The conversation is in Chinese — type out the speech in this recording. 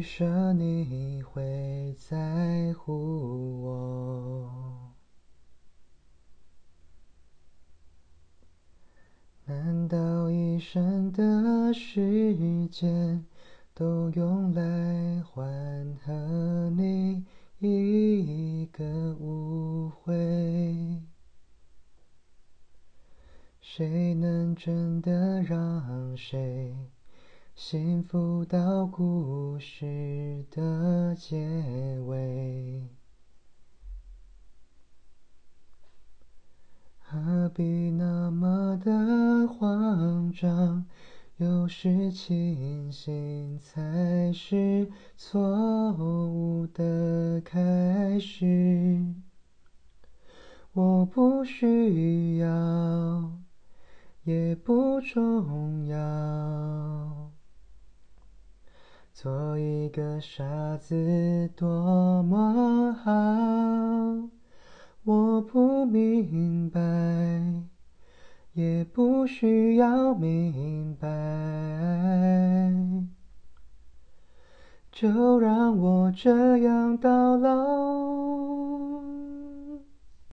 设你会在乎我？难道一生的时间都用来缓和你一个误会？谁能真的让谁幸福到故事的结尾？何必那么的慌张？有时清醒才是错误的开始。我不需要。也不重要，做一个傻子多么好。我不明白，也不需要明白，就让我这样到老。